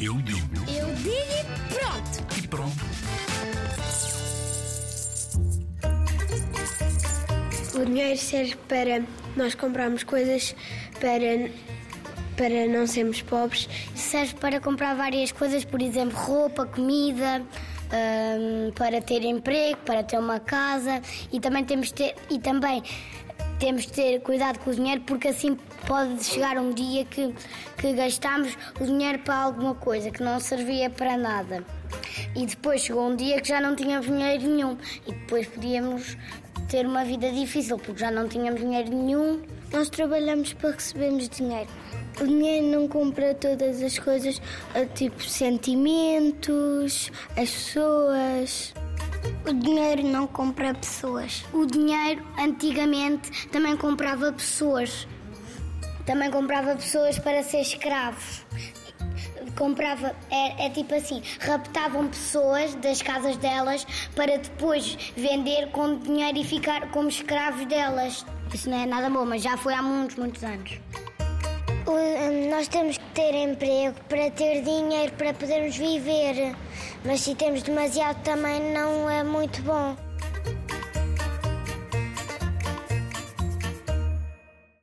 Eu digo Eu digo e pronto. e pronto. O dinheiro serve para nós comprarmos coisas para, para não sermos pobres. Serve para comprar várias coisas, por exemplo, roupa, comida, hum, para ter emprego, para ter uma casa e também temos ter, e também temos de ter cuidado com o dinheiro porque assim pode chegar um dia que, que gastamos o dinheiro para alguma coisa que não servia para nada. E depois chegou um dia que já não tínhamos dinheiro nenhum e depois podíamos ter uma vida difícil porque já não tínhamos dinheiro nenhum. Nós trabalhamos para recebermos dinheiro. O dinheiro não compra todas as coisas, eh, tipo sentimentos, as pessoas. O dinheiro não compra pessoas. O dinheiro, antigamente, também comprava pessoas. Também comprava pessoas para ser escravos. Comprava, é, é tipo assim, raptavam pessoas das casas delas para depois vender com dinheiro e ficar como escravos delas. Isso não é nada bom, mas já foi há muitos, muitos anos. hum, Nós temos que ter emprego para ter dinheiro para podermos viver, mas se temos demasiado também não é muito bom.